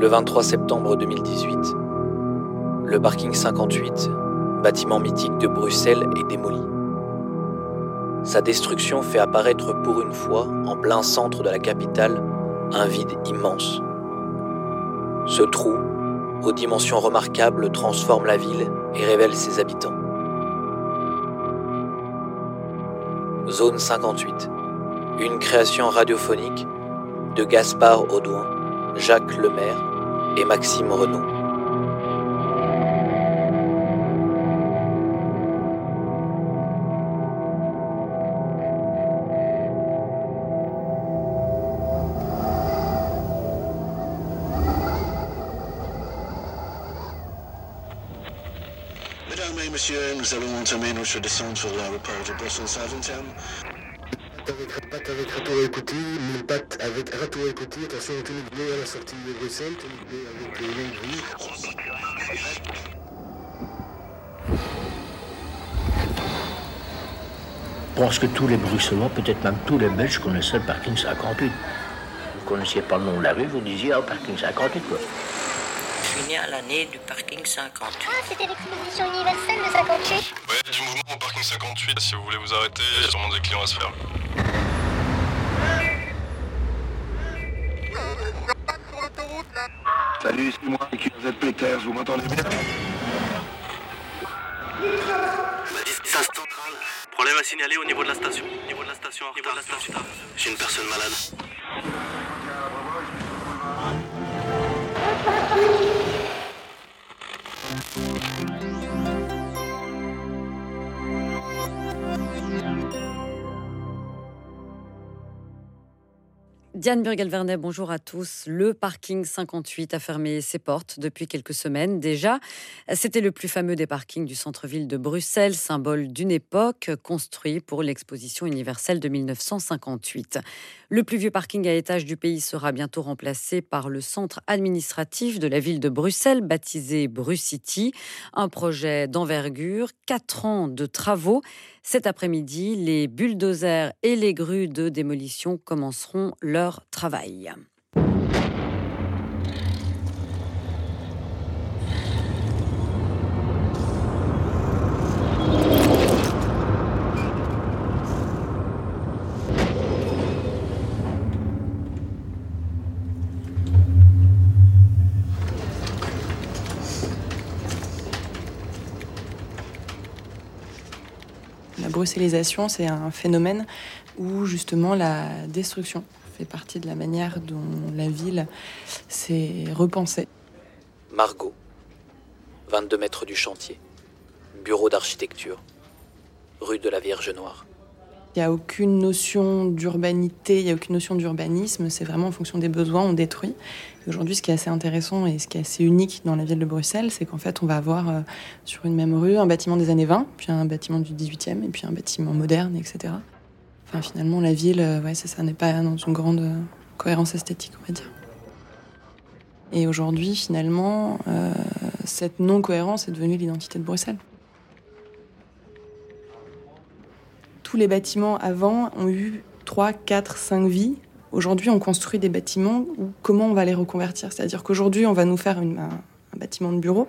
Le 23 septembre 2018, le parking 58, bâtiment mythique de Bruxelles, est démoli. Sa destruction fait apparaître pour une fois, en plein centre de la capitale, un vide immense. Ce trou, aux dimensions remarquables, transforme la ville et révèle ses habitants. Zone 58, une création radiophonique de Gaspard Audouin, Jacques Lemaire et Maxime Renaud. Mesdames et messieurs, nous allons entamer notre descente sur l'aéroport de Bruxelles-Southampton. Avec, patte avec mille pattes avec râteau à écouter, attention bleue à la sortie de Bruxelles, avec les longues. Je pense que tous les Bruxellois, peut-être même tous les Belges, connaissaient le parking 58. Vous ne connaissiez pas le nom de la rue, vous disiez, ah, parking 58, quoi. Je suis né à l'année du parking 58. Ah, c'était l'exposition universelle de 58 Ouais, du mouvement au parking 58. Si vous voulez vous arrêter, il y a sûrement des clients à se faire. Salut, c'est moi, QZ Peters, vous m'entendez bien centrale. Problème à signaler au niveau de la station. Niveau de la station, en niveau de la station. J'ai une personne malade. Diane Burgal-Vernet, bonjour à tous. Le parking 58 a fermé ses portes depuis quelques semaines déjà. C'était le plus fameux des parkings du centre-ville de Bruxelles, symbole d'une époque construit pour l'exposition universelle de 1958. Le plus vieux parking à étage du pays sera bientôt remplacé par le centre administratif de la ville de Bruxelles, baptisé Brucity. Un projet d'envergure, quatre ans de travaux. Cet après-midi, les bulldozers et les grues de démolition commenceront leur travail. La bruxellisation, c'est un phénomène où justement la destruction fait partie de la manière dont la ville s'est repensée. Margot, 22 mètres du chantier, bureau d'architecture, rue de la Vierge Noire. Il n'y a aucune notion d'urbanité, il n'y a aucune notion d'urbanisme, c'est vraiment en fonction des besoins, on détruit. Aujourd'hui, ce qui est assez intéressant et ce qui est assez unique dans la ville de Bruxelles, c'est qu'en fait, on va avoir euh, sur une même rue un bâtiment des années 20, puis un bâtiment du 18e, et puis un bâtiment moderne, etc. Enfin, finalement, la ville, euh, ouais, c'est ça, n'est pas dans une grande euh, cohérence esthétique, on va dire. Et aujourd'hui, finalement, euh, cette non-cohérence est devenue l'identité de Bruxelles. Tous les bâtiments avant ont eu 3, 4, 5 vies. Aujourd'hui, on construit des bâtiments où comment on va les reconvertir? C'est-à-dire qu'aujourd'hui, on va nous faire un, un bâtiment de bureau.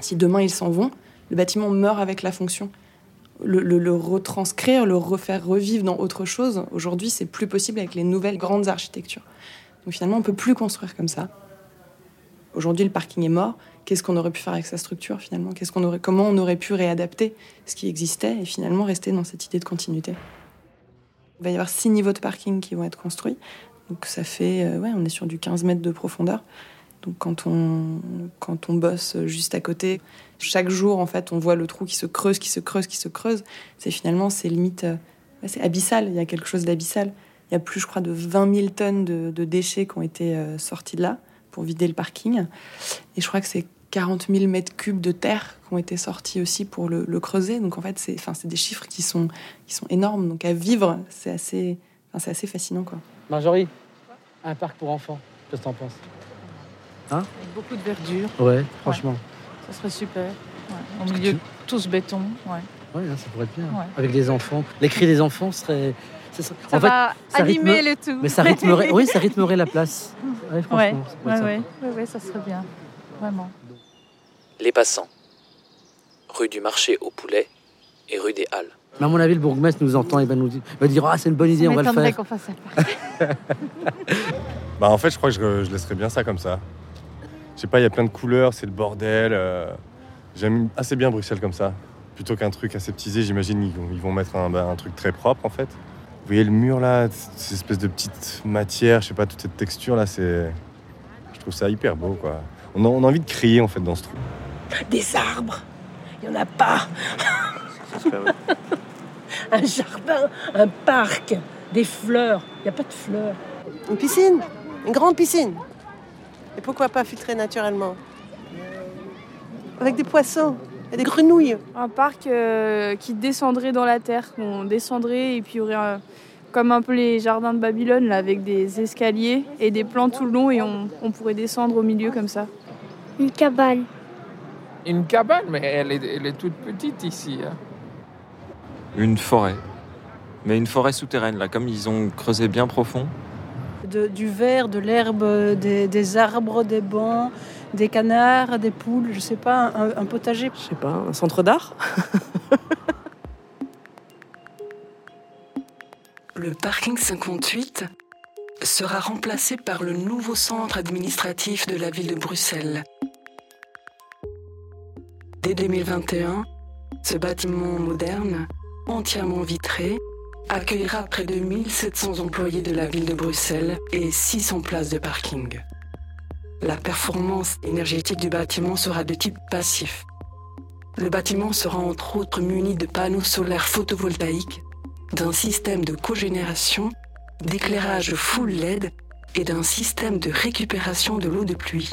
Si demain ils s'en vont, le bâtiment meurt avec la fonction. Le, retranscrire, le refaire revivre dans autre chose, aujourd'hui, c'est plus possible avec les nouvelles grandes architectures. Donc finalement, on peut plus construire comme ça. Aujourd'hui, le parking est mort. Qu'est-ce qu'on aurait pu faire avec sa structure finalement? Qu'est-ce qu'on aurait, Comment on aurait pu réadapter ce qui existait et finalement rester dans cette idée de continuité? Il va y avoir six niveaux de parking qui vont être construits. Donc ça fait, euh, ouais, on est sur du 15 mètres de profondeur. Donc quand on, quand on bosse juste à côté, chaque jour en fait, on voit le trou qui se creuse, qui se creuse, qui se creuse. C'est finalement, c'est limite, euh, c'est abyssal. Il y a quelque chose d'abyssal. Il y a plus, je crois, de 20 000 tonnes de, déchets qui ont été euh, sortis de là pour vider le parking. Et je crois que c'est 40 000 mètres cubes de terre qui ont été sortis aussi pour le, creuser. Donc en fait, c'est, enfin, des chiffres qui sont, qui sont énormes. Donc à vivre, c'est assez, enfin, assez fascinant, quoi. Marjorie, un parc pour enfants, qu'est-ce que t'en penses? Hein Avec beaucoup de verdure, Ouais, franchement. ça serait super. Ouais. Au milieu, tout ce béton. Ouais. Ouais, hein, ça pourrait être bien. Ouais. Avec les enfants. Les cris des enfants serait. c'est Ça en fait, va ça animer rythme- le tout. Mais ça rythmerait, oui, ça rythmerait la place. Ouais, franchement, Ouais, ça ouais, être ouais, sympa. ouais, ouais, ça serait bien. Vraiment. Les passants. Rue du marché au poulet et rue des Halles. Mais à mon avis, le bourgmestre nous entend et va nous dire, va dire ah c'est une bonne idée, Ça on va le faire. qu'on fasse ça. Bah en fait, je crois que je, je laisserais bien ça comme ça. Je sais pas, il y a plein de couleurs, c'est le bordel. euh, J'aime assez bien Bruxelles comme ça. Plutôt qu'un truc aseptisé, j'imagine ils vont, ils vont mettre un, bah, un truc très propre en fait. Vous voyez le mur là, cette espèce de petite matière, je sais pas, toute cette texture là, c'est. Je trouve ça hyper beau quoi. On a, on a envie de crier en fait dans ce truc. Des arbres, il n'y en a pas. un jardin, un parc, des fleurs. Il n'y a pas de fleurs. Une piscine, une grande piscine. Et pourquoi pas filtrer naturellement Avec des poissons et des grenouilles. Un parc euh, qui descendrait dans la terre. On descendrait et puis il y aurait un- comme un peu les jardins de Babylone là, avec des escaliers et des plans tout le long et on, on pourrait descendre au milieu comme ça. Une cabane. Une cabane, mais elle est, elle est toute petite ici. hein. Une forêt. Mais une forêt souterraine, là, comme ils ont creusé bien profond. De- du verre, de l'herbe, des, des arbres, des bancs, des canards, des poules, je sais pas, un, un potager. Je sais pas, un centre d'art? Le parking 58 sera remplacé par le nouveau centre administratif de la ville de Bruxelles. Dès 2021, ce bâtiment moderne, entièrement vitré, accueillera près de 1700 employés de la ville de Bruxelles et 600 places de parking. La performance énergétique du bâtiment sera de type passif. Le bâtiment sera entre autres muni de panneaux solaires photovoltaïques d'un système de cogénération, d'éclairage full LED et d'un système de récupération de l'eau de pluie.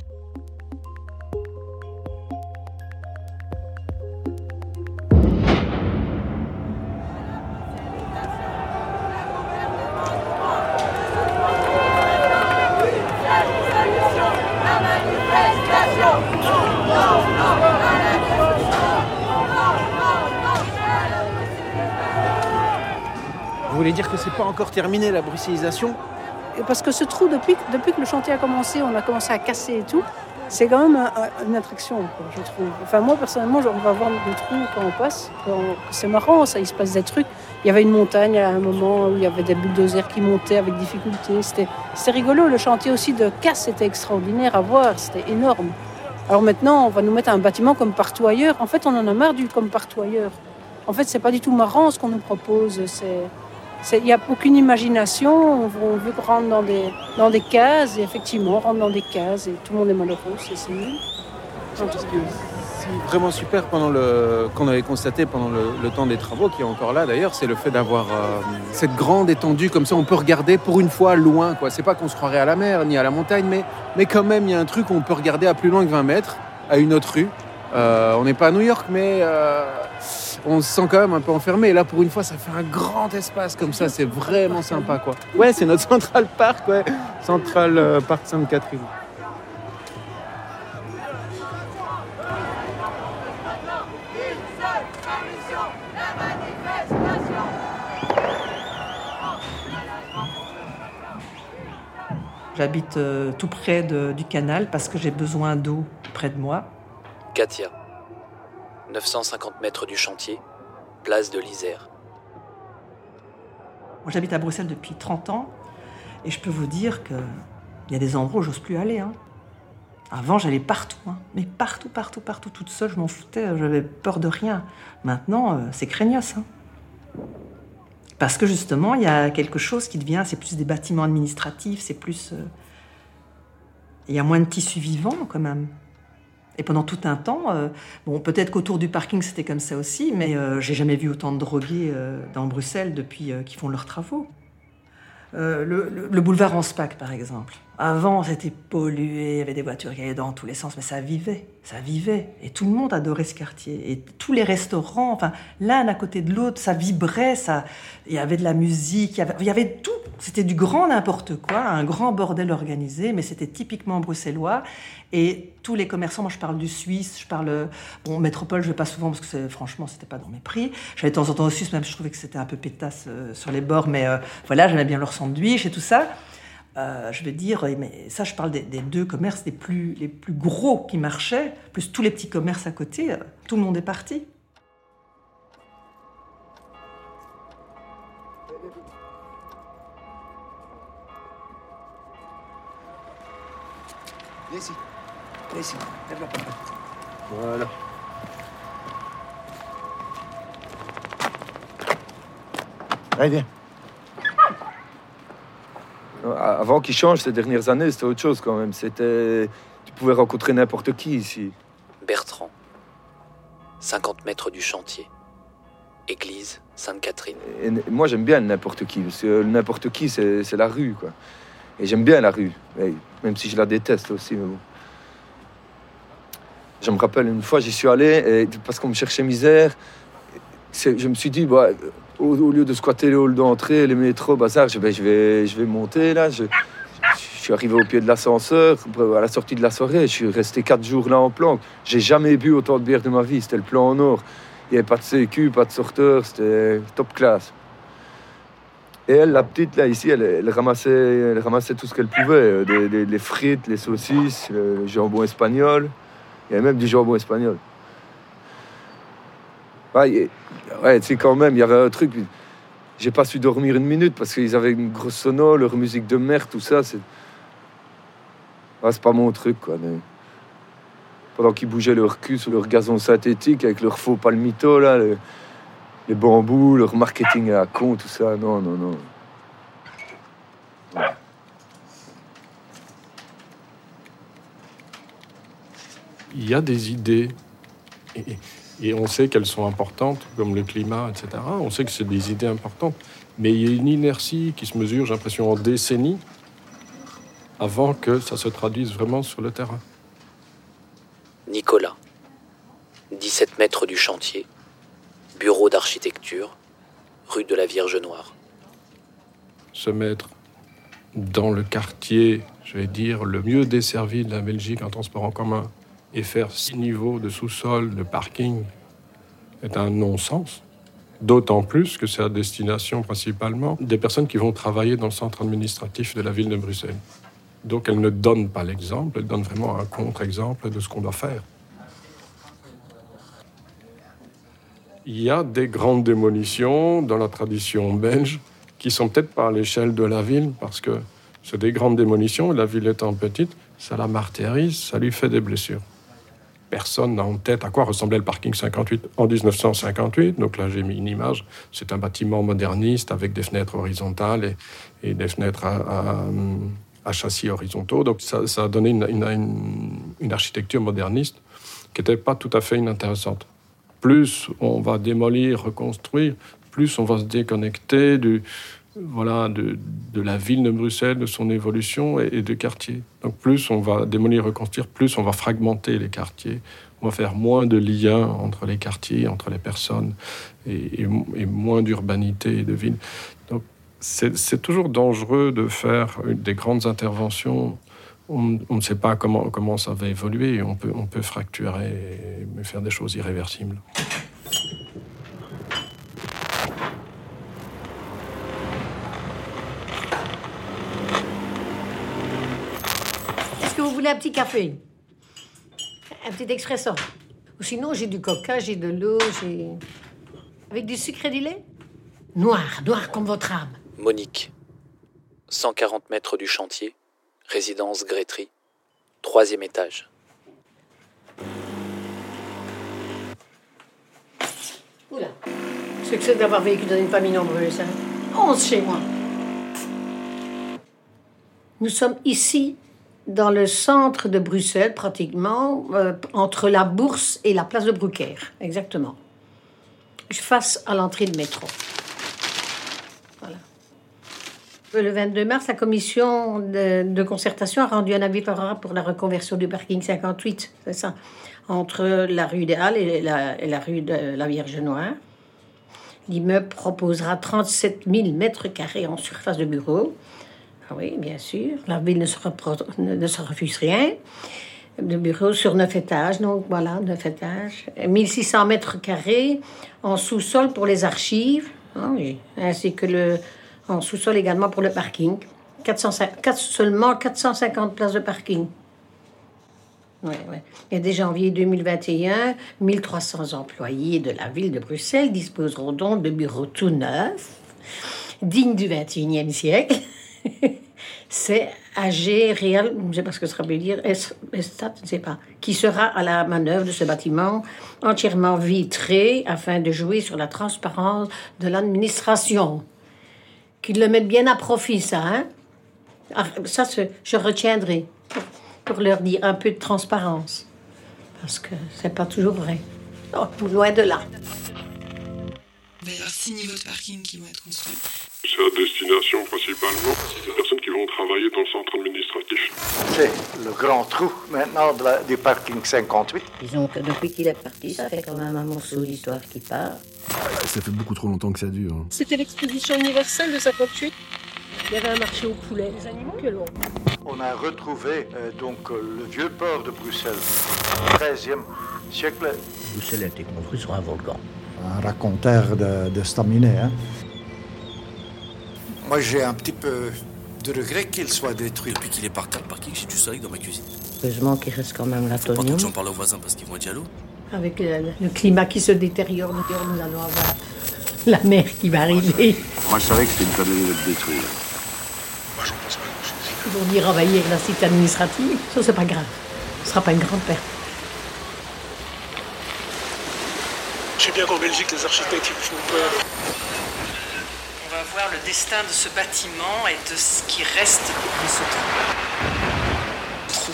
Encore terminé la bruxellisation Parce que ce trou, depuis, que le chantier a commencé, on a commencé à casser et tout, c'est quand même un- un- une attraction, quoi, je trouve. Enfin, moi, personnellement, on va voir le trou quand on passe. C'est marrant, ça, il se passe des trucs. Il y avait une montagne à un moment où il y avait des bulldozers qui montaient avec difficulté. C'était rigolo. Le chantier aussi de casse était extraordinaire à voir. C'était énorme. Alors maintenant, on va nous mettre un bâtiment comme partout ailleurs. En fait, on en a marre du comme partout ailleurs. En fait, c'est pas du tout marrant ce qu'on nous propose. Il n'y a aucune imagination, on veut, on veut qu'on rentre dans des, dans des cases, et effectivement, on rentre dans des cases, et tout le monde est malheureux, c'est nul. Vraiment super qu'on avait constaté pendant le, le temps des travaux, qui est encore là d'ailleurs, c'est le fait d'avoir euh, cette grande étendue comme ça, on peut regarder pour une fois loin. quoi. C'est pas qu'on se croirait à la mer ni à la montagne, mais, mais quand même il y a un truc où on peut regarder à plus loin que 20 mètres, à une autre rue. Euh, on n'est pas à New York, mais euh, on se sent quand même un peu enfermé. Et là, pour une fois, ça fait un grand espace comme ça, c'est vraiment sympa, quoi. Ouais, c'est notre Central Park, ouais, Central euh, Park Sainte-Catherine. J'habite tout près du canal parce que j'ai besoin d'eau près de moi. Katia. 950 mètres du chantier, place de l'Isère. J'habite à Bruxelles depuis 30 ans et je peux vous dire qu'il y a des endroits où j'ose plus aller. hein. Avant, j'allais partout, hein. mais partout, partout, partout, toute seule, je m'en foutais, j'avais peur de rien. Maintenant, euh, c'est craignos. hein. Parce que justement, il y a quelque chose qui devient, c'est plus des bâtiments administratifs, c'est plus. euh, Il y a moins de tissu vivant quand même. Et pendant tout un temps, euh, bon, peut-être qu'autour du parking c'était comme ça aussi, mais euh, j'ai jamais vu autant de drogués euh, dans Bruxelles depuis euh, qu'ils font leurs travaux. Le, le- le boulevard Anspach, par exemple. Avant, c'était pollué, il y avait des voitures qui allaient dans tous les sens, mais ça vivait, ça vivait. Et tout le monde adorait ce quartier. Et tous les restaurants, enfin, l'un à côté de l'autre, ça vibrait, ça, il y avait de la musique, il y avait, tout. C'était du grand n'importe quoi, un grand bordel organisé, mais c'était typiquement bruxellois. Et tous les commerçants, moi je parle du Suisse, je parle. Bon, métropole, je vais pas souvent parce que franchement, c'était pas dans mes prix. J'allais de temps en temps au Suisse, même je trouvais que c'était un peu pétasse euh, sur les bords, mais euh, voilà, j'aimais bien leur sandwich et tout ça. Euh, je veux dire, mais ça, je parle des, des deux commerces les plus, les plus gros qui marchaient, plus tous les petits commerces à côté. euh, tout le monde est parti. Viens ici. Viens ici. Lève la patate. Voilà. Allez, viens. Avant qu'il change, ces dernières années, c'était autre chose quand même. C'était. Tu pouvais rencontrer n'importe qui ici. Bertrand. 50 mètres du chantier. Église Sainte-Catherine. Et moi, j'aime bien le n'importe qui. Parce que le n'importe qui, c'est la rue, quoi. Et j'aime bien la rue. Même si je la déteste aussi, mais bon. Je me rappelle une fois, j'y suis allé, et parce qu'on me cherchait misère. Je me suis dit, bah, au, lieu de squatter les halls d'entrée, les métros, bazar, je, vais- je, vais, monter là. Je, suis arrivé au pied de l'ascenseur, à la sortie de la soirée, je suis resté quatre jours là en planque. J'ai jamais bu autant de bière de ma vie, c'était le plan en or. Il n'y avait pas de sécu, pas de sorteur, c'était top classe. Et elle, la petite, là, ici, elle, ramassait, ramassait tout ce qu'elle pouvait. euh, des- les frites, les saucisses, le jambon espagnol. Il y avait même du jambon espagnol. Ouais, et- ouais, tu sais, quand même, il y avait un truc. J'ai pas su dormir une minute parce qu'ils avaient une grosse sono, leur musique de merde, tout ça. C'est ouais, pas mon truc, quoi. mais- Pendant qu'ils bougeaient leur cul sur leur gazon synthétique avec leur faux palmito, là, le- les bambous, leur marketing à con, tout ça. Non, non, non. il y a des idées, et on sait qu'elles sont importantes, comme le climat, etc. On sait que c'est des idées importantes, mais il y a une inertie qui se mesure, j'ai l'impression, en décennies, avant que ça se traduise vraiment sur le terrain. Nicolas. 17 mètres du chantier. Bureau d'architecture. Rue de la Vierge Noire. Se mettre dans le quartier, je vais dire, le mieux desservi de la Belgique en transport en commun, et faire six niveaux de sous-sol, de parking, est un non-sens. D'autant plus que c'est à destination principalement des personnes qui vont travailler dans le centre administratif de la ville de Bruxelles. Donc elle ne donne pas l'exemple, elle donne vraiment un contre-exemple de ce qu'on doit faire. Il y a des grandes démolitions dans la tradition belge qui sont peut-être pas à l'échelle de la ville parce que c'est des grandes démolitions la ville étant petite, ça la martyrise, ça lui fait des blessures personne n'a en tête à quoi ressemblait le parking 58 en 1958. Donc là, j'ai mis une image. C'est un bâtiment moderniste avec des fenêtres horizontales et, des fenêtres à, châssis horizontaux. Donc ça, a donné une- une architecture moderniste qui n'était pas tout à fait inintéressante. Plus on va démolir, reconstruire, plus on va se déconnecter du, voilà, de, de la ville de Bruxelles, de son évolution et, de quartiers. Donc plus on va démolir, reconstruire, plus on va fragmenter les quartiers. On va faire moins de liens entre les quartiers, entre les personnes, et, moins d'urbanité et de ville. Donc c'est toujours dangereux de faire des grandes interventions. On, ne sait pas comment, comment ça va évoluer on peut, on peut fracturer et faire des choses irréversibles. Est-ce que vous voulez un petit café Un petit expresso Ou sinon, j'ai du coca, j'ai de l'eau, j'ai. Avec du sucre et du lait Noir, noir comme votre âme. Monique. 140 mètres du chantier. Résidence Grétry. Troisième étage. Oula. Ce que c'est d'avoir vécu dans une famille nombreuse, hein. 11 chez moi. Nous sommes ici, dans le centre de Bruxelles, pratiquement, euh, entre la Bourse et la place de Brucker, exactement. Face à l'entrée de métro. Voilà. Le 22 mars, la commission de, concertation a rendu un avis favorable pour la reconversion du parking 58, c'est ça, entre la rue des Halles et la, et la rue de la Vierge Noire. L'immeuble proposera 37 000 mètres carrés en surface de bureau. Oui, bien sûr. La ville ne se, refuse rien. De bureaux sur neuf étages, donc voilà, neuf étages. 1600 mètres carrés en sous-sol pour les archives, ah oui, ainsi que le, en sous-sol également pour le parking. 450 quatre- seulement 450 places de parking. Ouais, ouais. Et dès janvier 2021, 1300 employés de la ville de Bruxelles disposeront donc de bureaux tout neufs, dignes du 21e siècle. C'est AG Real, je ne sais pas ce que ça veut dire, je sais pas, qui sera à la manœuvre de ce bâtiment entièrement vitré afin de jouer sur la transparence de l'administration. Qu'ils le mettent bien à profit, ça, hein? Ah, Ça, je retiendrai pour, leur dire un peu de transparence. Parce que c'est pas toujours vrai. Oh, loin de là. Il y avoir six niveaux de parking qui vont être construits. C'est à destination principalement des personnes qui vont travailler dans le centre administratif. C'est le grand trou maintenant de la- du parking 58. Disons que depuis qu'il est parti, ça fait quand même un morceau d'histoire qui part. Ça fait beaucoup trop longtemps que ça dure. hein. C'était l'expédition universelle de 58. Il y avait un marché aux poulets. Les animaux que l'on. On a retrouvé euh, donc euh, le vieux port de Bruxelles, 13e siècle. Bruxelles a été construit sur un volcan. Un raconteur de, de staminé. Hein. Moi, j'ai un petit peu de regret qu'il soit détruit. Depuis qu'il est parti, le parking, j'ai du soleil dans ma cuisine. Heureusement qu'il reste quand même Pas trop l'atonium. que j'en parle aux voisins parce qu'ils vont être jaloux. Avec le, le climat qui se détériore, nous allons avoir la mer qui va arriver. Moi, je savais que c'était une connerie de le détruire. Ils vont dire envahir la cité administrative. Ça, c'est pas grave. Ce sera pas une grande perte. Je sais bien qu'en Belgique, les architectes, ils font peur. Voir le destin de ce bâtiment et de ce qui reste de ce trou. Trou.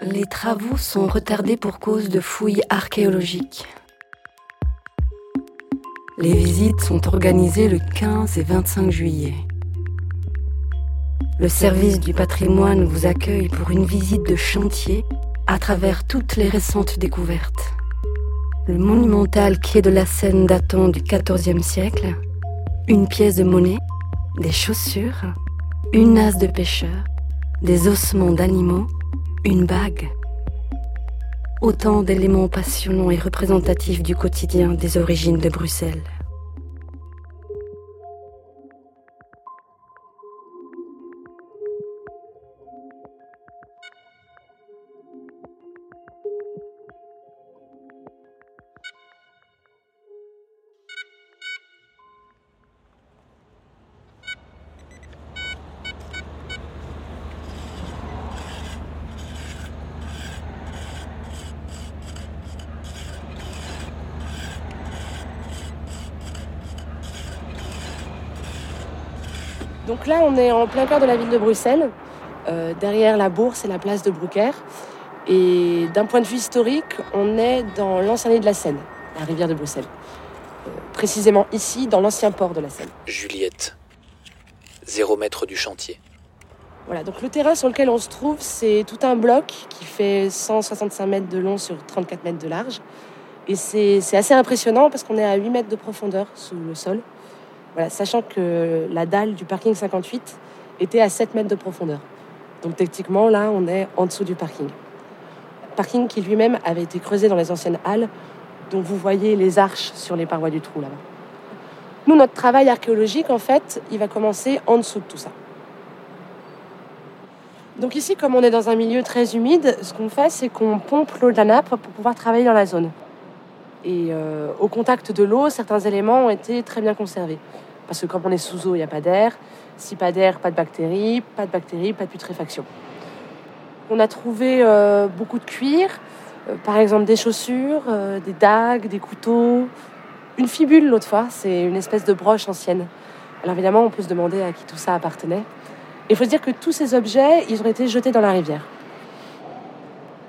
Les travaux sont retardés pour cause de fouilles archéologiques. Les visites sont organisées le 15 et 25 juillet. Le service du patrimoine vous accueille pour une visite de chantier à travers toutes les récentes découvertes. Le monumental quai de la Seine datant du XIVe siècle, une pièce de monnaie, des chaussures, une nasse de pêcheur, des ossements d'animaux, une bague. Autant d'éléments passionnants et représentatifs du quotidien des origines de Bruxelles. Là, on est en plein cœur de la ville de Bruxelles, euh, derrière la bourse et la place de Brucker. Et d'un point de vue historique, on est dans l'ancien nid de la Seine, la rivière de Bruxelles. Euh, précisément ici, dans l'ancien port de la Seine. Juliette. Zéro mètre du chantier. Voilà, donc le terrain sur lequel on se trouve, c'est tout un bloc qui fait 165 mètres de long sur 34 mètres de large. Et c'est c'est assez impressionnant parce qu'on est à 8 mètres de profondeur sous le sol. Sachant que la dalle du parking 58 était à 7 mètres de profondeur. Donc techniquement, là, on est en dessous du parking. Parking qui lui-même avait été creusé dans les anciennes halles, dont vous voyez les arches sur les parois du trou là-bas. Nous, notre travail archéologique, en fait, il va commencer en dessous de tout ça. Donc ici, comme on est dans un milieu très humide, ce qu'on fait, c'est qu'on pompe l'eau de la nappe pour pouvoir travailler dans la zone. Et euh, au contact de l'eau, certains éléments ont été très bien conservés. Parce que comme on est sous eau, il n'y a pas d'air. Si pas d'air, pas de bactéries. Pas de bactéries, pas de putréfaction. On a trouvé euh, beaucoup de cuir, euh, par exemple des chaussures, euh, des dagues, des couteaux. Une fibule l'autre fois, c'est une espèce de broche ancienne. Alors évidemment, on peut se demander à qui tout ça appartenait. Il faut se dire que tous ces objets, ils ont été jetés dans la rivière.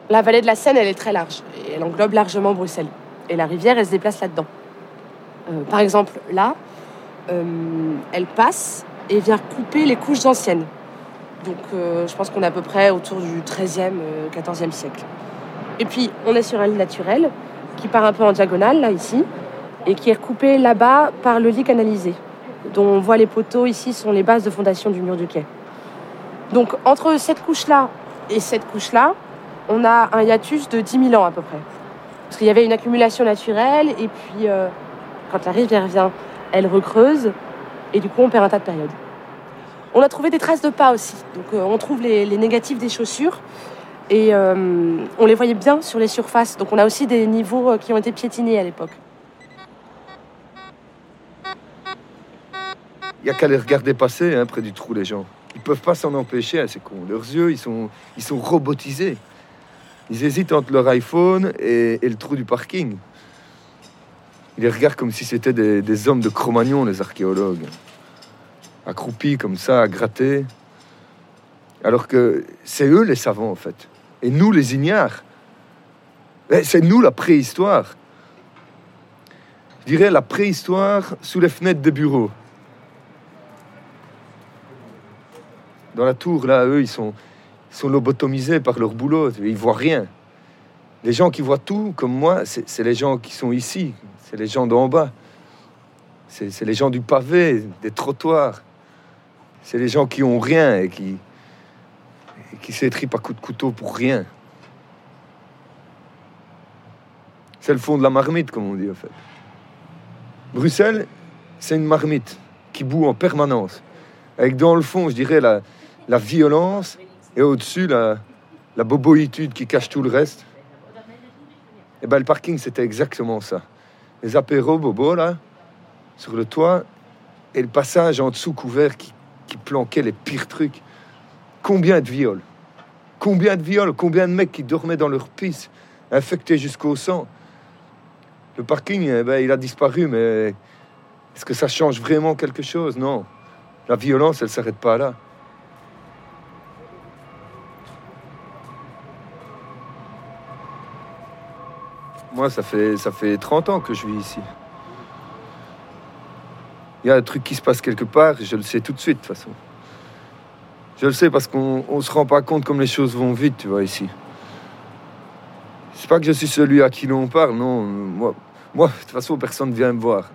La vallée de la Seine, elle est très large elle englobe largement Bruxelles. Et la rivière, elle se déplace là-dedans. Par exemple, là, elle passe et vient couper les couches anciennes. Donc, euh, je pense qu'on est à peu près autour du 13e, euh, 14e siècle. Et puis, on est sur un lit naturel qui part un peu en diagonale, là, ici, et qui est recoupé là-bas par le lit canalisé, dont on voit les poteaux ici sont les bases de fondation du mur du quai. Donc entre cette couche-là et cette couche-là, on a un hiatus de 10 000 ans à peu près. Parce qu'il y avait une accumulation naturelle, et puis euh, quand la rivière vient, elle recreuse, et du coup on perd un tas de périodes. On a trouvé des traces de pas aussi. Euh, on trouve les, négatifs des chaussures, et euh, on les voyait bien sur les surfaces. Donc on a aussi des niveaux euh, qui ont été piétinés à l'époque. Il n'y a qu'à les regarder passer hein, près du trou, les gens. Ils peuvent pas s'en empêcher, hein, c'est con. Leurs yeux, ils sont, robotisés. Ils hésitent entre leur iPhone et le trou du parking. Ils les regardent comme si c'était des, hommes de Cro-Magnon, les archéologues. Accroupis comme ça, à gratter. Alors que c'est eux les savants, en fait. Et nous, les ignares. Eh, C'est nous la préhistoire. Je dirais la préhistoire sous les fenêtres des bureaux. Dans la tour, là, eux, ils sont, ils sont lobotomisés par leur boulot. Ils voient rien. Les gens qui voient tout, comme moi, c'est les gens qui sont ici. C'est les gens d'en bas. C'est les gens du pavé, des trottoirs. C'est les gens qui ont rien et qui, qui s'étripent à coups de couteau pour rien. C'est le fond de la marmite, comme on dit, en fait. Bruxelles, c'est une marmite qui bout en permanence. Avec dans le fond, je dirais, la, violence et au-dessus, la, la boboïtude qui cache tout le reste. Et ben le parking, c'était exactement ça. Les apéros bobos, là, sur le toit, et le passage en dessous couvert qui, qui planquait les pires trucs. Combien de viols Combien de viols Combien de mecs qui dormaient dans leur pisse, infectés jusqu'au sang Le parking, eh ben, il a disparu, mais est-ce que ça change vraiment quelque chose? Non. La violence, elle s'arrête pas là. Moi, ça fait, ça fait 30 ans que je vis ici. Il y a un truc qui se passe quelque part, je le sais tout de suite, de toute façon. Je le sais parce qu'on ne se rend pas compte comme les choses vont vite, tu vois, ici. C'est pas que je suis celui à qui l'on parle, non. Moi, de toute façon, personne ne vient me voir.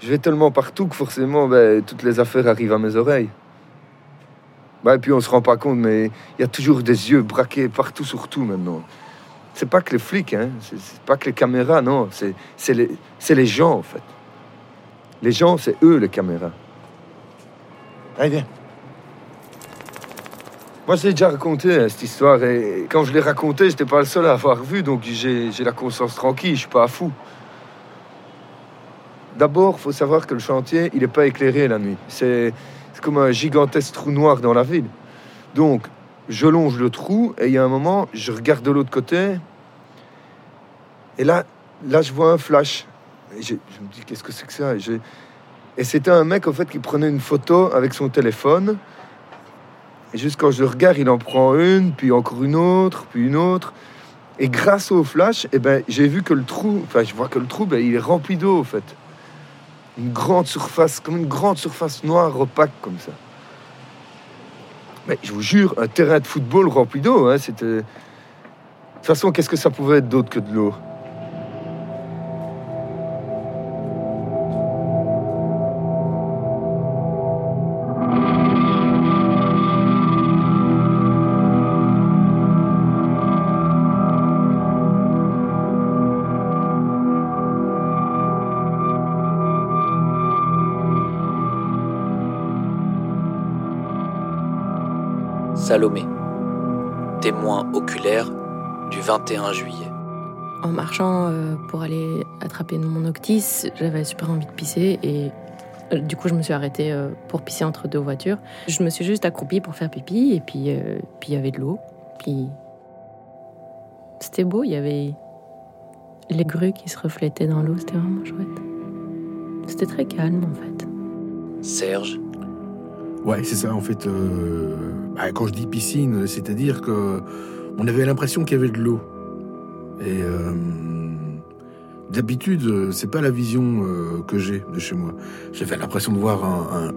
Je vais tellement partout que forcément, ben, toutes les affaires arrivent à mes oreilles. Ben, et puis on se rend pas compte, mais il y a toujours des yeux braqués partout sur tout maintenant. C'est pas que les flics, hein. c'est pas que les caméras, non. C'est les, les gens, en fait. Les gens, c'est eux, les caméras. Allez, viens. Moi, je l'ai déjà raconté, hein, cette histoire. Et quand je l'ai raconté, j'étais pas le seul à avoir vu, donc j'ai j'ai la conscience tranquille, je suis pas fou. D'abord, faut savoir que le chantier, il n'est pas éclairé la nuit. C'est c'est comme un gigantesque trou noir dans la ville. Donc, je longe le trou et il y a un moment, je regarde de l'autre côté. Et là, là, je vois un flash. Et je, me dis, qu'est-ce que c'est que ça? Et, c'était un mec, en fait, qui prenait une photo avec son téléphone. Et juste quand je regarde, il en prend une, puis encore une autre, puis une autre. Et grâce au flash, eh ben, j'ai vu que le trou, enfin, je vois que le trou, ben, il est rempli d'eau, en fait. Une grande surface, comme une grande surface noire opaque, comme ça. Mais je vous jure, un terrain de football rempli d'eau, hein, c'était. De toute façon, qu'est-ce que ça pouvait être d'autre que de l'eau? Salomé, témoin oculaire du 21 juillet. En marchant euh, pour aller attraper mon octis, j'avais super envie de pisser et euh, du coup je me suis arrêtée euh, pour pisser entre deux voitures. Je me suis juste accroupie pour faire pipi et puis euh, puis il y avait de l'eau. Puis c'était beau, il y avait les grues qui se reflétaient dans l'eau, c'était vraiment chouette. C'était très calme en fait. Serge, Ouais, c'est ça, en fait. euh, bah, quand je dis piscine, c'est-à-dire que on avait l'impression qu'il y avait de l'eau. Et euh, d'habitude, c'est pas la vision euh, que j'ai de chez moi. J'avais l'impression de voir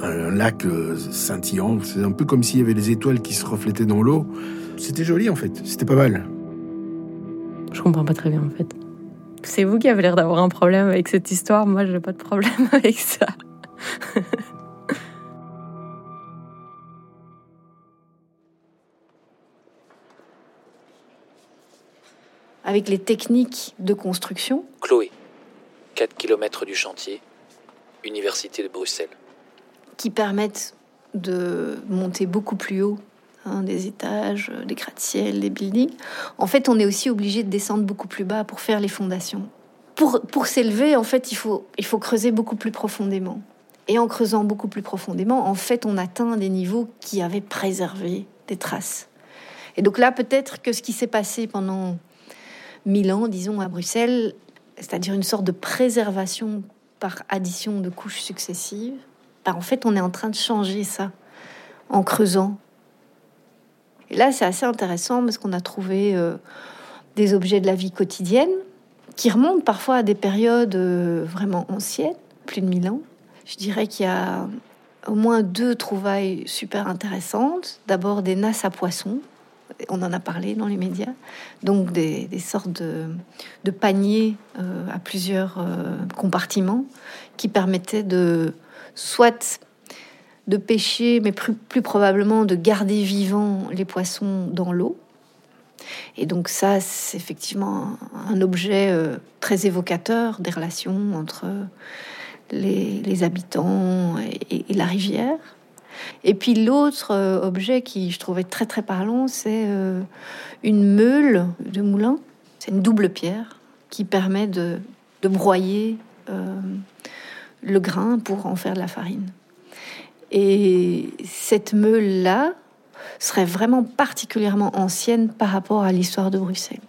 un lac euh, scintillant. C'est un peu comme s'il y avait des étoiles qui se reflétaient dans l'eau. C'était joli, en fait. C'était pas mal. Je comprends pas très bien en fait. C'est vous qui avez l'air d'avoir un problème avec cette histoire, moi j'ai pas de problème avec ça. Avec les techniques de construction. Chloé, 4 km du chantier, Université de Bruxelles. Qui permettent de monter beaucoup plus haut hein, des étages, des gratte-ciel, des buildings. En fait, on est aussi obligé de descendre beaucoup plus bas pour faire les fondations. Pour, pour s'élever, en fait, il faut, il faut creuser beaucoup plus profondément. Et en creusant beaucoup plus profondément, en fait, on atteint des niveaux qui avaient préservé des traces. Et donc là, peut-être que ce qui s'est passé pendant mille ans, disons, à Bruxelles, c'est-à-dire une sorte de préservation par addition de couches successives, bah, en fait, on est en train de changer ça en creusant. Et là, c'est assez intéressant parce qu'on a trouvé euh, des objets de la vie quotidienne qui remontent parfois à des périodes euh, vraiment anciennes, plus de mille ans. Je dirais qu'il y a au moins deux trouvailles super intéressantes. D'abord des nasses à poissons, on en a parlé dans les médias, donc des, sortes de, paniers euh, à plusieurs euh, compartiments qui permettaient de soit de pêcher, mais plus, probablement de garder vivants les poissons dans l'eau. Et donc ça, c'est effectivement un, objet euh, très évocateur des relations entre les, habitants et, la rivière. Et puis l'autre euh, objet qui je trouvais très très parlant, c'est euh, une meule de moulin. C'est une double pierre qui permet de, broyer euh, le grain pour en faire de la farine. Et cette meule-là serait vraiment particulièrement ancienne par rapport à l'histoire de Bruxelles.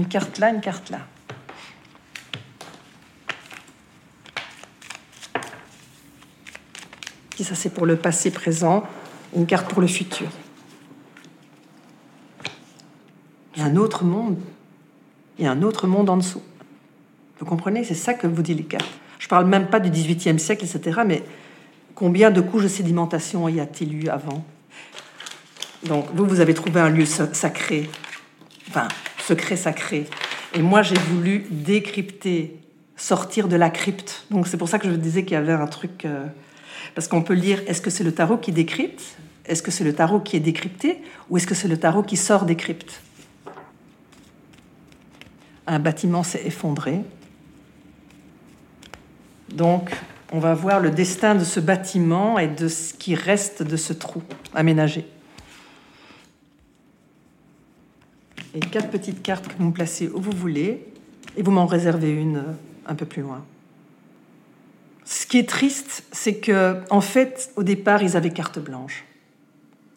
Une carte là, une carte là. ça c'est pour le passé présent, une carte pour le futur. Il y a un autre monde. Il y a un autre monde en dessous. Vous comprenez? C'est ça que vous dit les cartes. Je parle même pas du XVIIIe siècle, etc. Mais combien de couches de sédimentation y a-t-il eu avant? Donc vous, vous avez trouvé un lieu sacré. Enfin, secret sacré. Et moi, j'ai voulu décrypter, sortir de la crypte. Donc c'est pour ça que je disais qu'il y avait un truc... Euh, parce qu'on peut lire, est-ce que c'est le tarot qui décrypte? Est-ce que c'est le tarot qui est décrypté? Ou est-ce que c'est le tarot qui sort des cryptes? Un bâtiment s'est effondré. Donc, on va voir le destin de ce bâtiment et de ce qui reste de ce trou aménagé. Et quatre petites cartes que vous placez où vous voulez, et vous m'en réservez une euh, un peu plus loin. Ce qui est triste, c'est que, en fait, au départ, ils avaient carte blanche.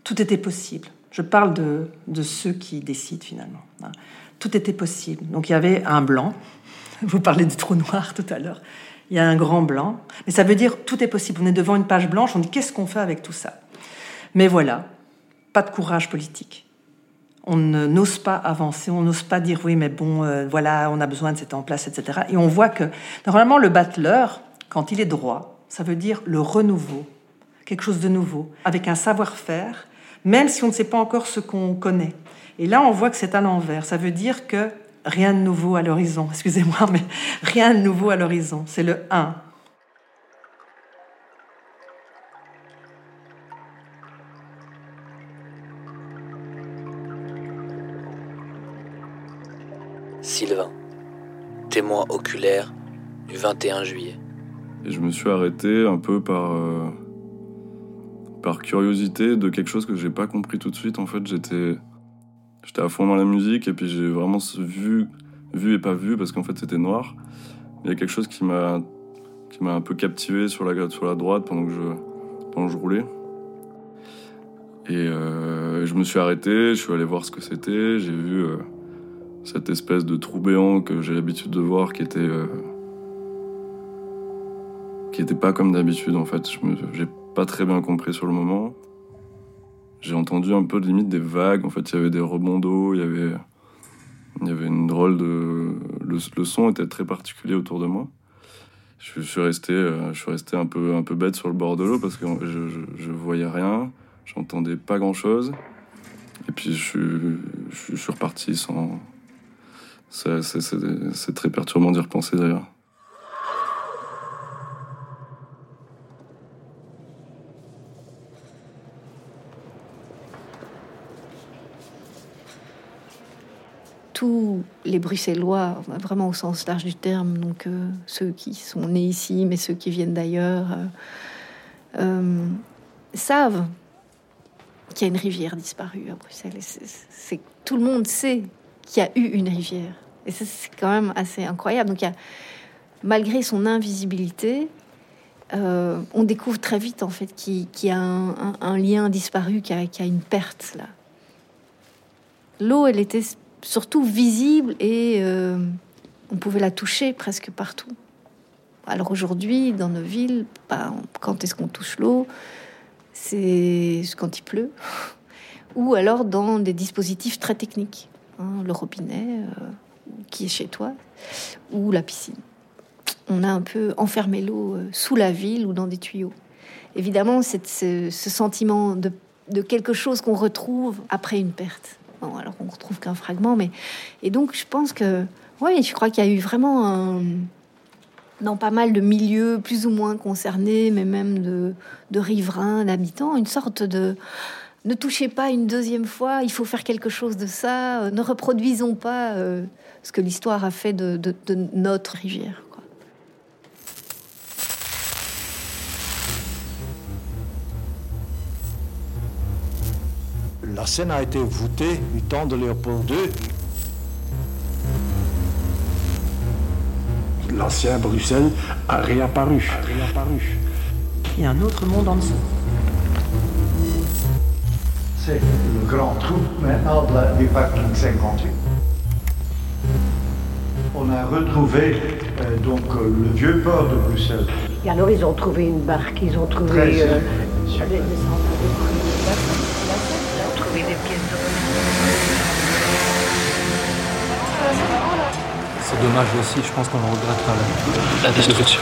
Tout était possible. Je parle de, de ceux qui décident finalement. Hein. Tout était possible. Donc il y avait un blanc. Vous parlez du trou noir tout à l'heure. Il y a un grand blanc. Mais ça veut dire tout est possible. On est devant une page blanche. On dit qu'est-ce qu'on fait avec tout ça? Mais voilà, pas de courage politique on n'ose pas avancer, on n'ose pas dire oui, mais bon, euh, voilà, on a besoin de cette en place, etc. Et on voit que normalement le battleur, quand il est droit, ça veut dire le renouveau, quelque chose de nouveau, avec un savoir-faire, même si on ne sait pas encore ce qu'on connaît. Et là, on voit que c'est à l'envers. Ça veut dire que rien de nouveau à l'horizon. Excusez-moi, mais rien de nouveau à l'horizon. C'est le 1. Sylvain, témoin oculaire du 21 juillet. Et je me suis arrêté un peu par, euh, par curiosité de quelque chose que j'ai pas compris tout de suite. En fait, j'étais j'étais à fond dans la musique et puis j'ai vraiment vu, vu et pas vu parce qu'en fait c'était noir. Il y a quelque chose qui m'a qui m'a un peu captivé sur la, sur la droite pendant que je, pendant que je roulais. Et euh, je me suis arrêté, je suis allé voir ce que c'était, j'ai vu euh, cette espèce de trou béant que j'ai l'habitude de voir qui était euh, qui était pas comme d'habitude en fait. Je j'ai pas très bien compris sur le moment. J'ai entendu un peu limite des vagues. En fait, il y avait des rebonds d'eau, il y avait il y avait une drôle de le, son était très particulier autour de moi. Je, suis resté euh, je suis resté un peu un peu bête sur le bord de l'eau parce que je, je, je voyais rien, j'entendais pas grand chose. Et puis je, je suis reparti sans C'est très perturbant d'y repenser d'ailleurs. tous les Bruxellois, vraiment au sens large du terme, donc euh, ceux qui sont nés ici, mais ceux qui viennent d'ailleurs, euh, euh, savent qu'il y a une rivière disparue à Bruxelles. C'est- tout le monde sait qu'il y a eu une rivière. Et ça, c'est quand même assez incroyable. Donc, malgré son invisibilité, euh, on découvre très vite en fait qu'il y a un, lien disparu, qu'il y, a- qu'il y a une perte là. L'eau, elle était surtout visible et euh, on pouvait la toucher presque partout. Alors aujourd'hui, dans nos villes, bah, quand est-ce qu'on touche l'eau? C'est quand il pleut, ou alors dans des dispositifs très techniques, hein, le robinet euh, qui est chez toi, ou la piscine. On a un peu enfermé l'eau euh, sous la ville ou dans des tuyaux. Évidemment, c'est ce, sentiment de, quelque chose qu'on retrouve après une perte. Bon, alors on retrouve qu'un fragment, mais et donc je pense que oui, je crois qu'il y a eu vraiment dans pas mal de milieux plus ou moins concernés, mais même de riverains, d'habitants, une sorte de ne touchez pas une deuxième fois, il faut faire quelque chose de ça, euh, ne reproduisons pas euh, ce que l'histoire a fait de, de- de notre rivière. quoi. La scène a été voûtée du temps de Léopold II. L'ancien Bruxelles a réapparu. Il y a un autre monde en dessous. C'est le grand trou maintenant de la- du parking 58. On a retrouvé euh, donc euh, le vieux port de Bruxelles. Et alors, ils ont trouvé une barque, ils ont trouvé. Très euh. Ils ont trouvé des pièces de C'est dommage aussi, je pense qu'on le regrettera la, la destruction.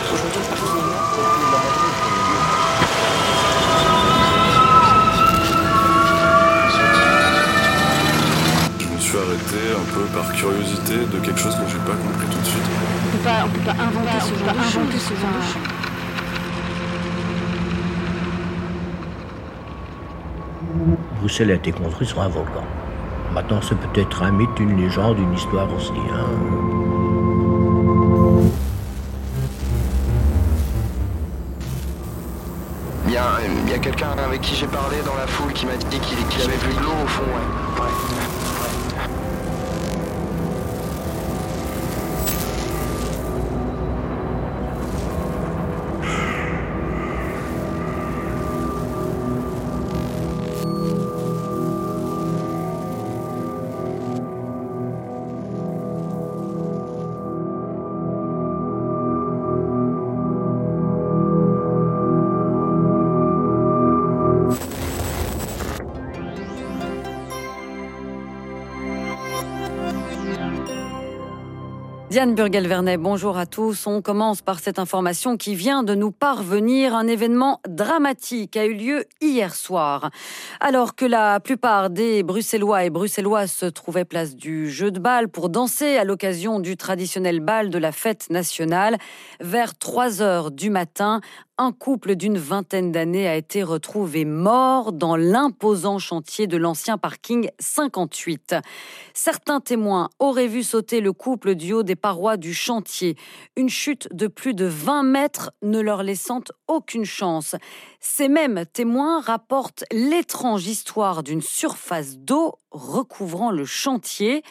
Un peu par curiosité de quelque chose que j'ai pas compris tout de suite. On peut pas, on peut pas inventer ce genre de choses. Bruxelles a été construit sur un volcan. Maintenant, c'est peut-être un mythe, une légende, une histoire aussi. hein. Il y a, quelqu'un avec qui j'ai parlé dans la foule qui m'a dit qu'il qu'il avait vu de l'eau au fond, ouais. Ouais. Diane Burgel-Vernet, bonjour à tous. On commence par cette information qui vient de nous parvenir. Un événement dramatique a eu lieu hier soir. Alors que la plupart des Bruxellois et Bruxelloises se trouvaient place du jeu de balle pour danser à l'occasion du traditionnel bal de la fête nationale, vers 3 heures du matin, un couple d'une vingtaine d'années a été retrouvé mort dans l'imposant chantier de l'ancien parking 58. Certains témoins auraient vu sauter le couple du haut des parois du chantier, une chute de plus de 20 mètres ne leur laissant aucune chance. Ces mêmes témoins rapportent l'étrange histoire d'une surface d'eau recouvrant le chantier.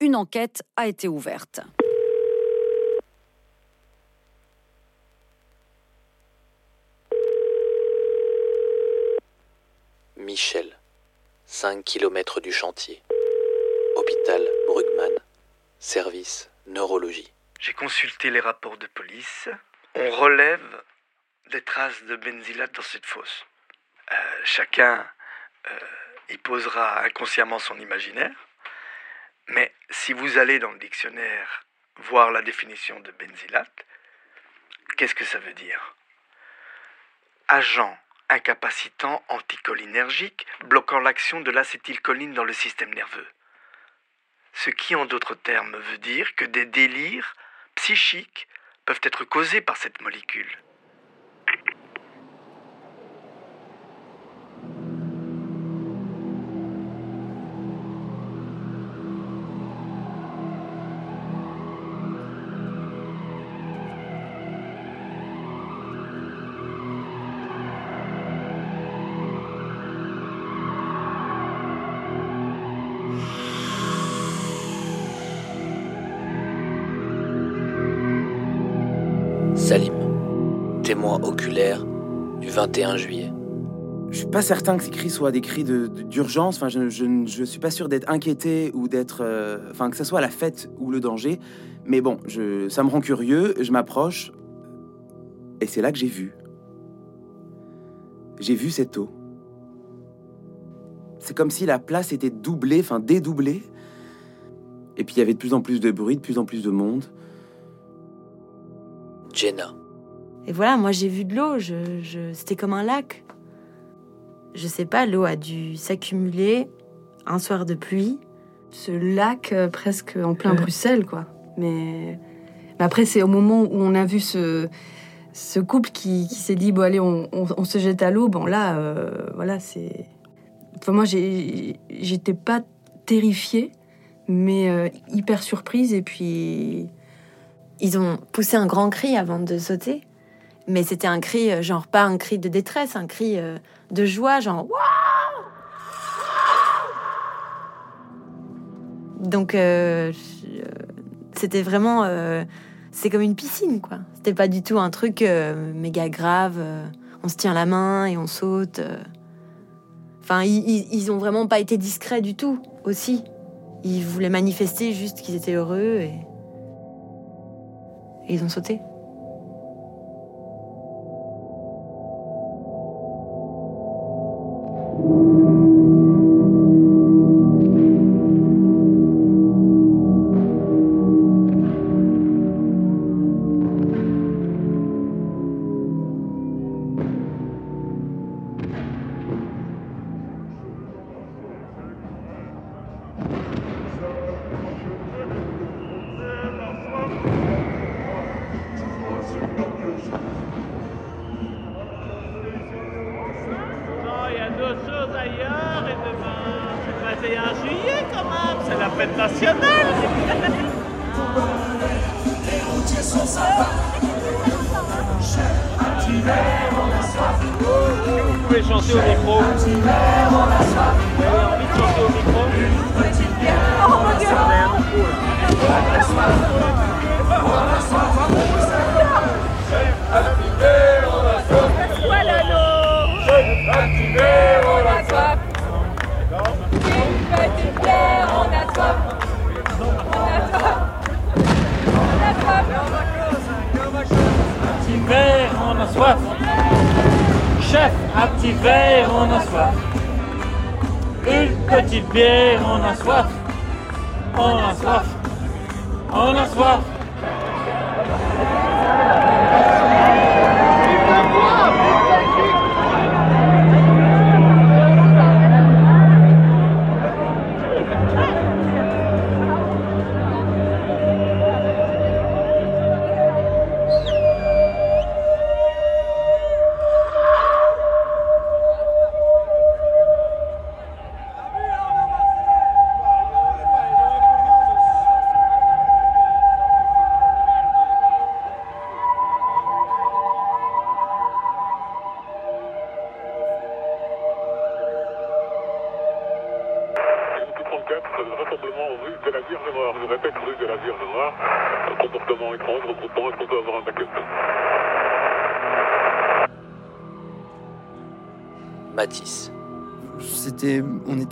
Une enquête a été ouverte. Michel, 5 km du chantier. Hôpital Brugman, service neurologie. J'ai consulté les rapports de police. On relève des traces de benzylate dans cette fosse. Euh, chacun euh, y posera inconsciemment son imaginaire. Mais si vous allez dans le dictionnaire voir la définition de benzylate, qu'est-ce que ça veut dire? Agent incapacitant anticholinergique bloquant l'action de l'acétylcholine dans le système nerveux. Ce qui, en d'autres termes, veut dire que des délires psychiques peuvent être causés par cette molécule. Témoin oculaire du 21 juillet. Je suis pas certain que ces cris soient des cris de- de- d'urgence. Enfin, je, je, je suis pas sûr d'être inquiété ou d'être, euh, enfin, que ce soit la fête ou le danger. Mais bon, je, ça me rend curieux. Je m'approche et c'est là que j'ai vu. J'ai vu cette eau. C'est comme si la place était doublée, enfin dédoublée. Et puis il y avait de plus en plus de bruit, de plus en plus de monde. Jenna, Et voilà, moi j'ai vu de l'eau, je, je- c'était comme un lac. Je sais pas, l'eau a dû s'accumuler un soir de pluie. Ce lac euh, presque en plein Bruxelles, quoi. Mais, mais après, c'est au moment où on a vu ce, ce couple qui, qui s'est dit bon, allez, on, on- on se jette à l'eau. Bon, là, euh, voilà, c'est. Enfin, moi, j'étais pas terrifiée, mais euh, hyper surprise. Et puis. Ils ont poussé un grand cri avant de sauter? Mais c'était un cri, euh, genre pas un cri de détresse, un cri euh, de joie, genre Waouh Donc euh, c'était vraiment, c'est comme une piscine quoi. C'était pas du tout un truc méga grave. on se tient la main et on saute. Enfin, ils, ils ont vraiment pas été discrets du tout aussi. Ils voulaient manifester juste qu'ils étaient heureux et, et ils ont sauté. On a soif. Chef, un petit verre, on a soif. Une petite bière, on a soif. On a soif. On a soif.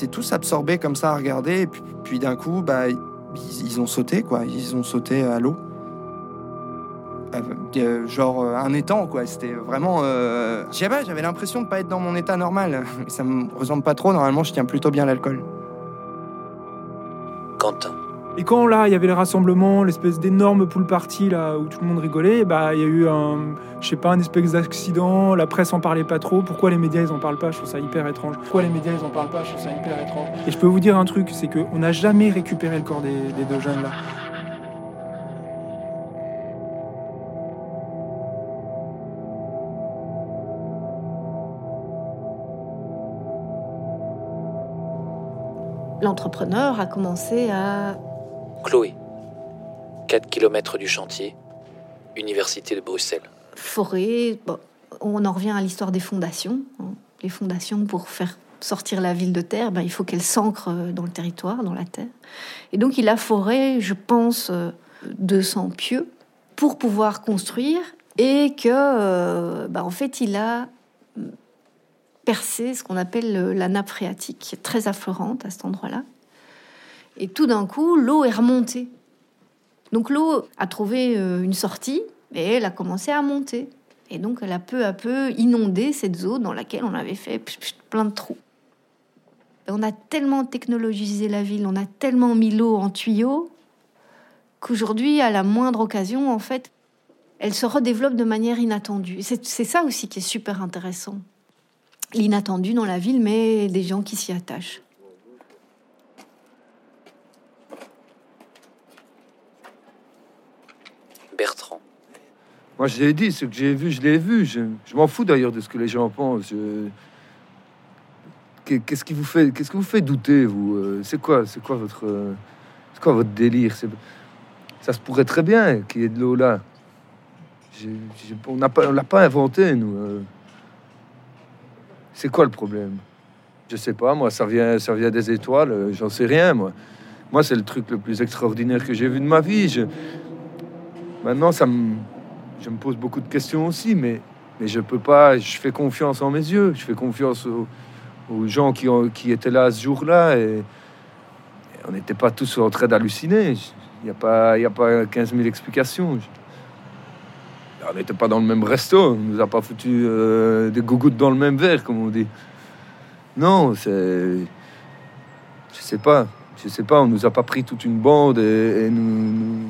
Tous absorbés comme ça à regarder, puis, puis d'un coup, bah, ils, ils ont sauté, quoi. Ils ont sauté à l'eau. Euh, euh, genre euh, un étang, quoi. C'était vraiment. Euh... J'avais l'impression de pas être dans mon état normal. Ça me ressemble pas trop. Normalement, je tiens plutôt bien l'alcool. Quentin. Et quand là, il y avait le rassemblement, l'espèce d'énorme pool party là où tout le monde rigolait, bah il y a eu un, je sais pas, un espèce d'accident. La presse en parlait pas trop. Pourquoi les médias ils en parlent pas? Je trouve ça hyper étrange. Pourquoi les médias ils en parlent pas? Je trouve ça hyper étrange. Et je peux vous dire un truc, c'est qu'on n'a jamais récupéré le corps des, des deux jeunes là. L'entrepreneur a commencé à Chloé, 4 km du chantier, Université de Bruxelles. forer. Bon, on en revient à l'histoire des fondations. hein. Les fondations, pour faire sortir la ville de terre, ben, il faut qu'elle s'ancre euh, dans le territoire, dans la terre. Et donc, il a foré, je pense, euh, 200 pieux pour pouvoir construire et que, euh, ben, en fait, il a mm, percé ce qu'on appelle le- la nappe phréatique, très affleurante à cet endroit-là. Et tout d'un coup, l'eau est remontée. Donc l'eau a trouvé euh, une sortie et elle a commencé à monter. Et donc elle a peu à peu inondé cette zone dans laquelle on avait fait plein de trous. On a tellement technologisé la ville, on a tellement mis l'eau en tuyau qu'aujourd'hui, à la moindre occasion, en fait, elle se redéveloppe de manière inattendue. C'est ça aussi qui est super intéressant. L'inattendu dans la ville, mais des gens qui s'y attachent. Bertrand, Moi, je l'ai dit, ce que j'ai vu, je l'ai vu. Je, je m'en fous d'ailleurs de ce que les gens pensent. Je- Qu'est- Qu'est-ce qui vous fait, qu'est-ce que vous fait douter, vous Euh, C'est quoi, c'est quoi votre, euh, c'est quoi votre délire Ça se pourrait très bien qu'il y ait de l'eau là. J'ai- j'ai- on n'a pas, on l'a pas inventé, nous. euh. C'est quoi le problème? Je sais pas. Moi, ça vient, ça vient des étoiles. J'en sais rien, moi. Moi, c'est le truc le plus extraordinaire que j'ai vu de ma vie. Je... Maintenant, ça me, je me pose beaucoup de questions aussi, mais, mais je peux pas. Je fais confiance en mes yeux. Je fais confiance aux, gens qui, ont- qui étaient là ce jour-là. Et, on n'était pas tous en train d'halluciner. Il n'y a, pas- a pas 15 000 explications. On n'était pas dans le même resto. On nous a pas foutu euh, des gougouttes dans le même verre, comme on dit. Non, c'est. Je sais pas. Je sais pas. On nous a pas pris toute une bande et, nous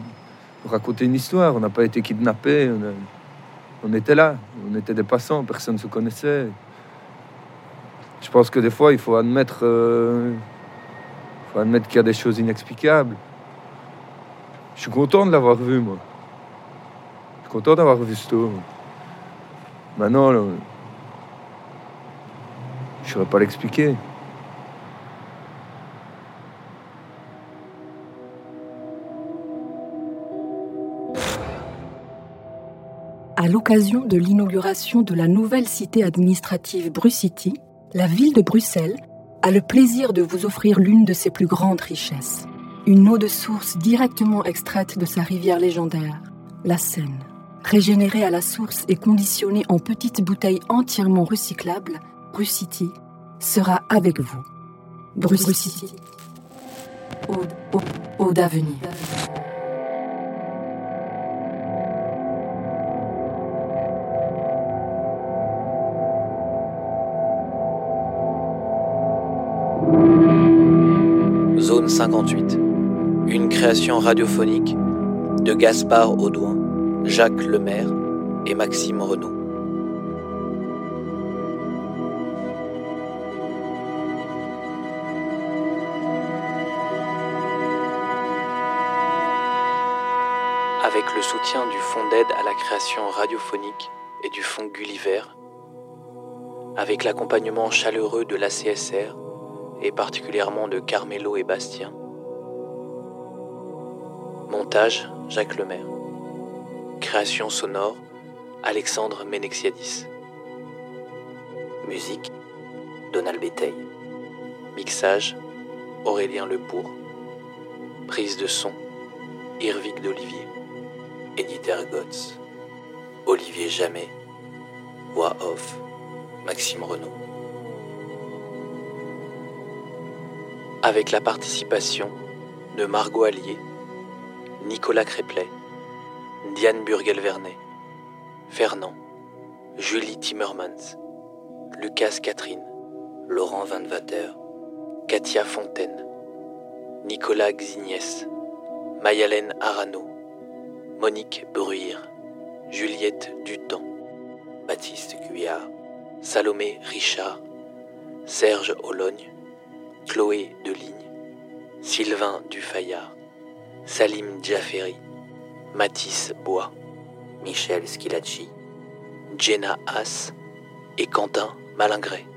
raconter une histoire. On n'a pas été kidnappés. On, était là. On était des passants. Personne ne se connaissait. Je pense que des fois, il faut admettre, euh, faut admettre qu'il y a des choses inexplicables. Je suis content de l'avoir vu, moi. Je suis content d'avoir vu ce tour. Maintenant, je ne saurais pas l'expliquer. À l'occasion de l'inauguration de la nouvelle cité administrative Brucity, la ville de Bruxelles a le plaisir de vous offrir l'une de ses plus grandes richesses. Une eau de source directement extraite de sa rivière légendaire, la Seine. Régénérée à la source et conditionnée en petites bouteilles entièrement recyclables, Brucity sera avec vous. Brucity. Eau, d'avenir. 58. Une création radiophonique de Gaspard Audouin, Jacques Lemaire et Maxime Renaud. Avec le soutien du Fonds d'aide à la création radiophonique et du Fonds Gulliver, avec l'accompagnement chaleureux de l'ACSR et particulièrement de Carmelo et Bastien. Montage Jacques Lemaire. Création sonore Alexandre Menexiadis. Musique Donald Béteil. Mixage Aurélien Lepour. Prise de son Irvig d'Olivier. Éditeur Gotz. Olivier Jamais. Voix off Maxime Renaud. Avec la participation de Margot Allier, Nicolas Créplet, Diane Burgel-Vernet, Fernand, Julie Timmermans, Lucas Catherine, Laurent Van Vater, Katia Fontaine, Nicolas Xignès, Mayalène Arano, Monique Bruire, Juliette Dutan, Baptiste Guyard, Salomé Richard, Serge Ologne, Chloé Deligne, Sylvain Dufayard, Salim Jafferi, Mathis Bois, Michel Schilacci, Jenna Haas et Quentin Malingret.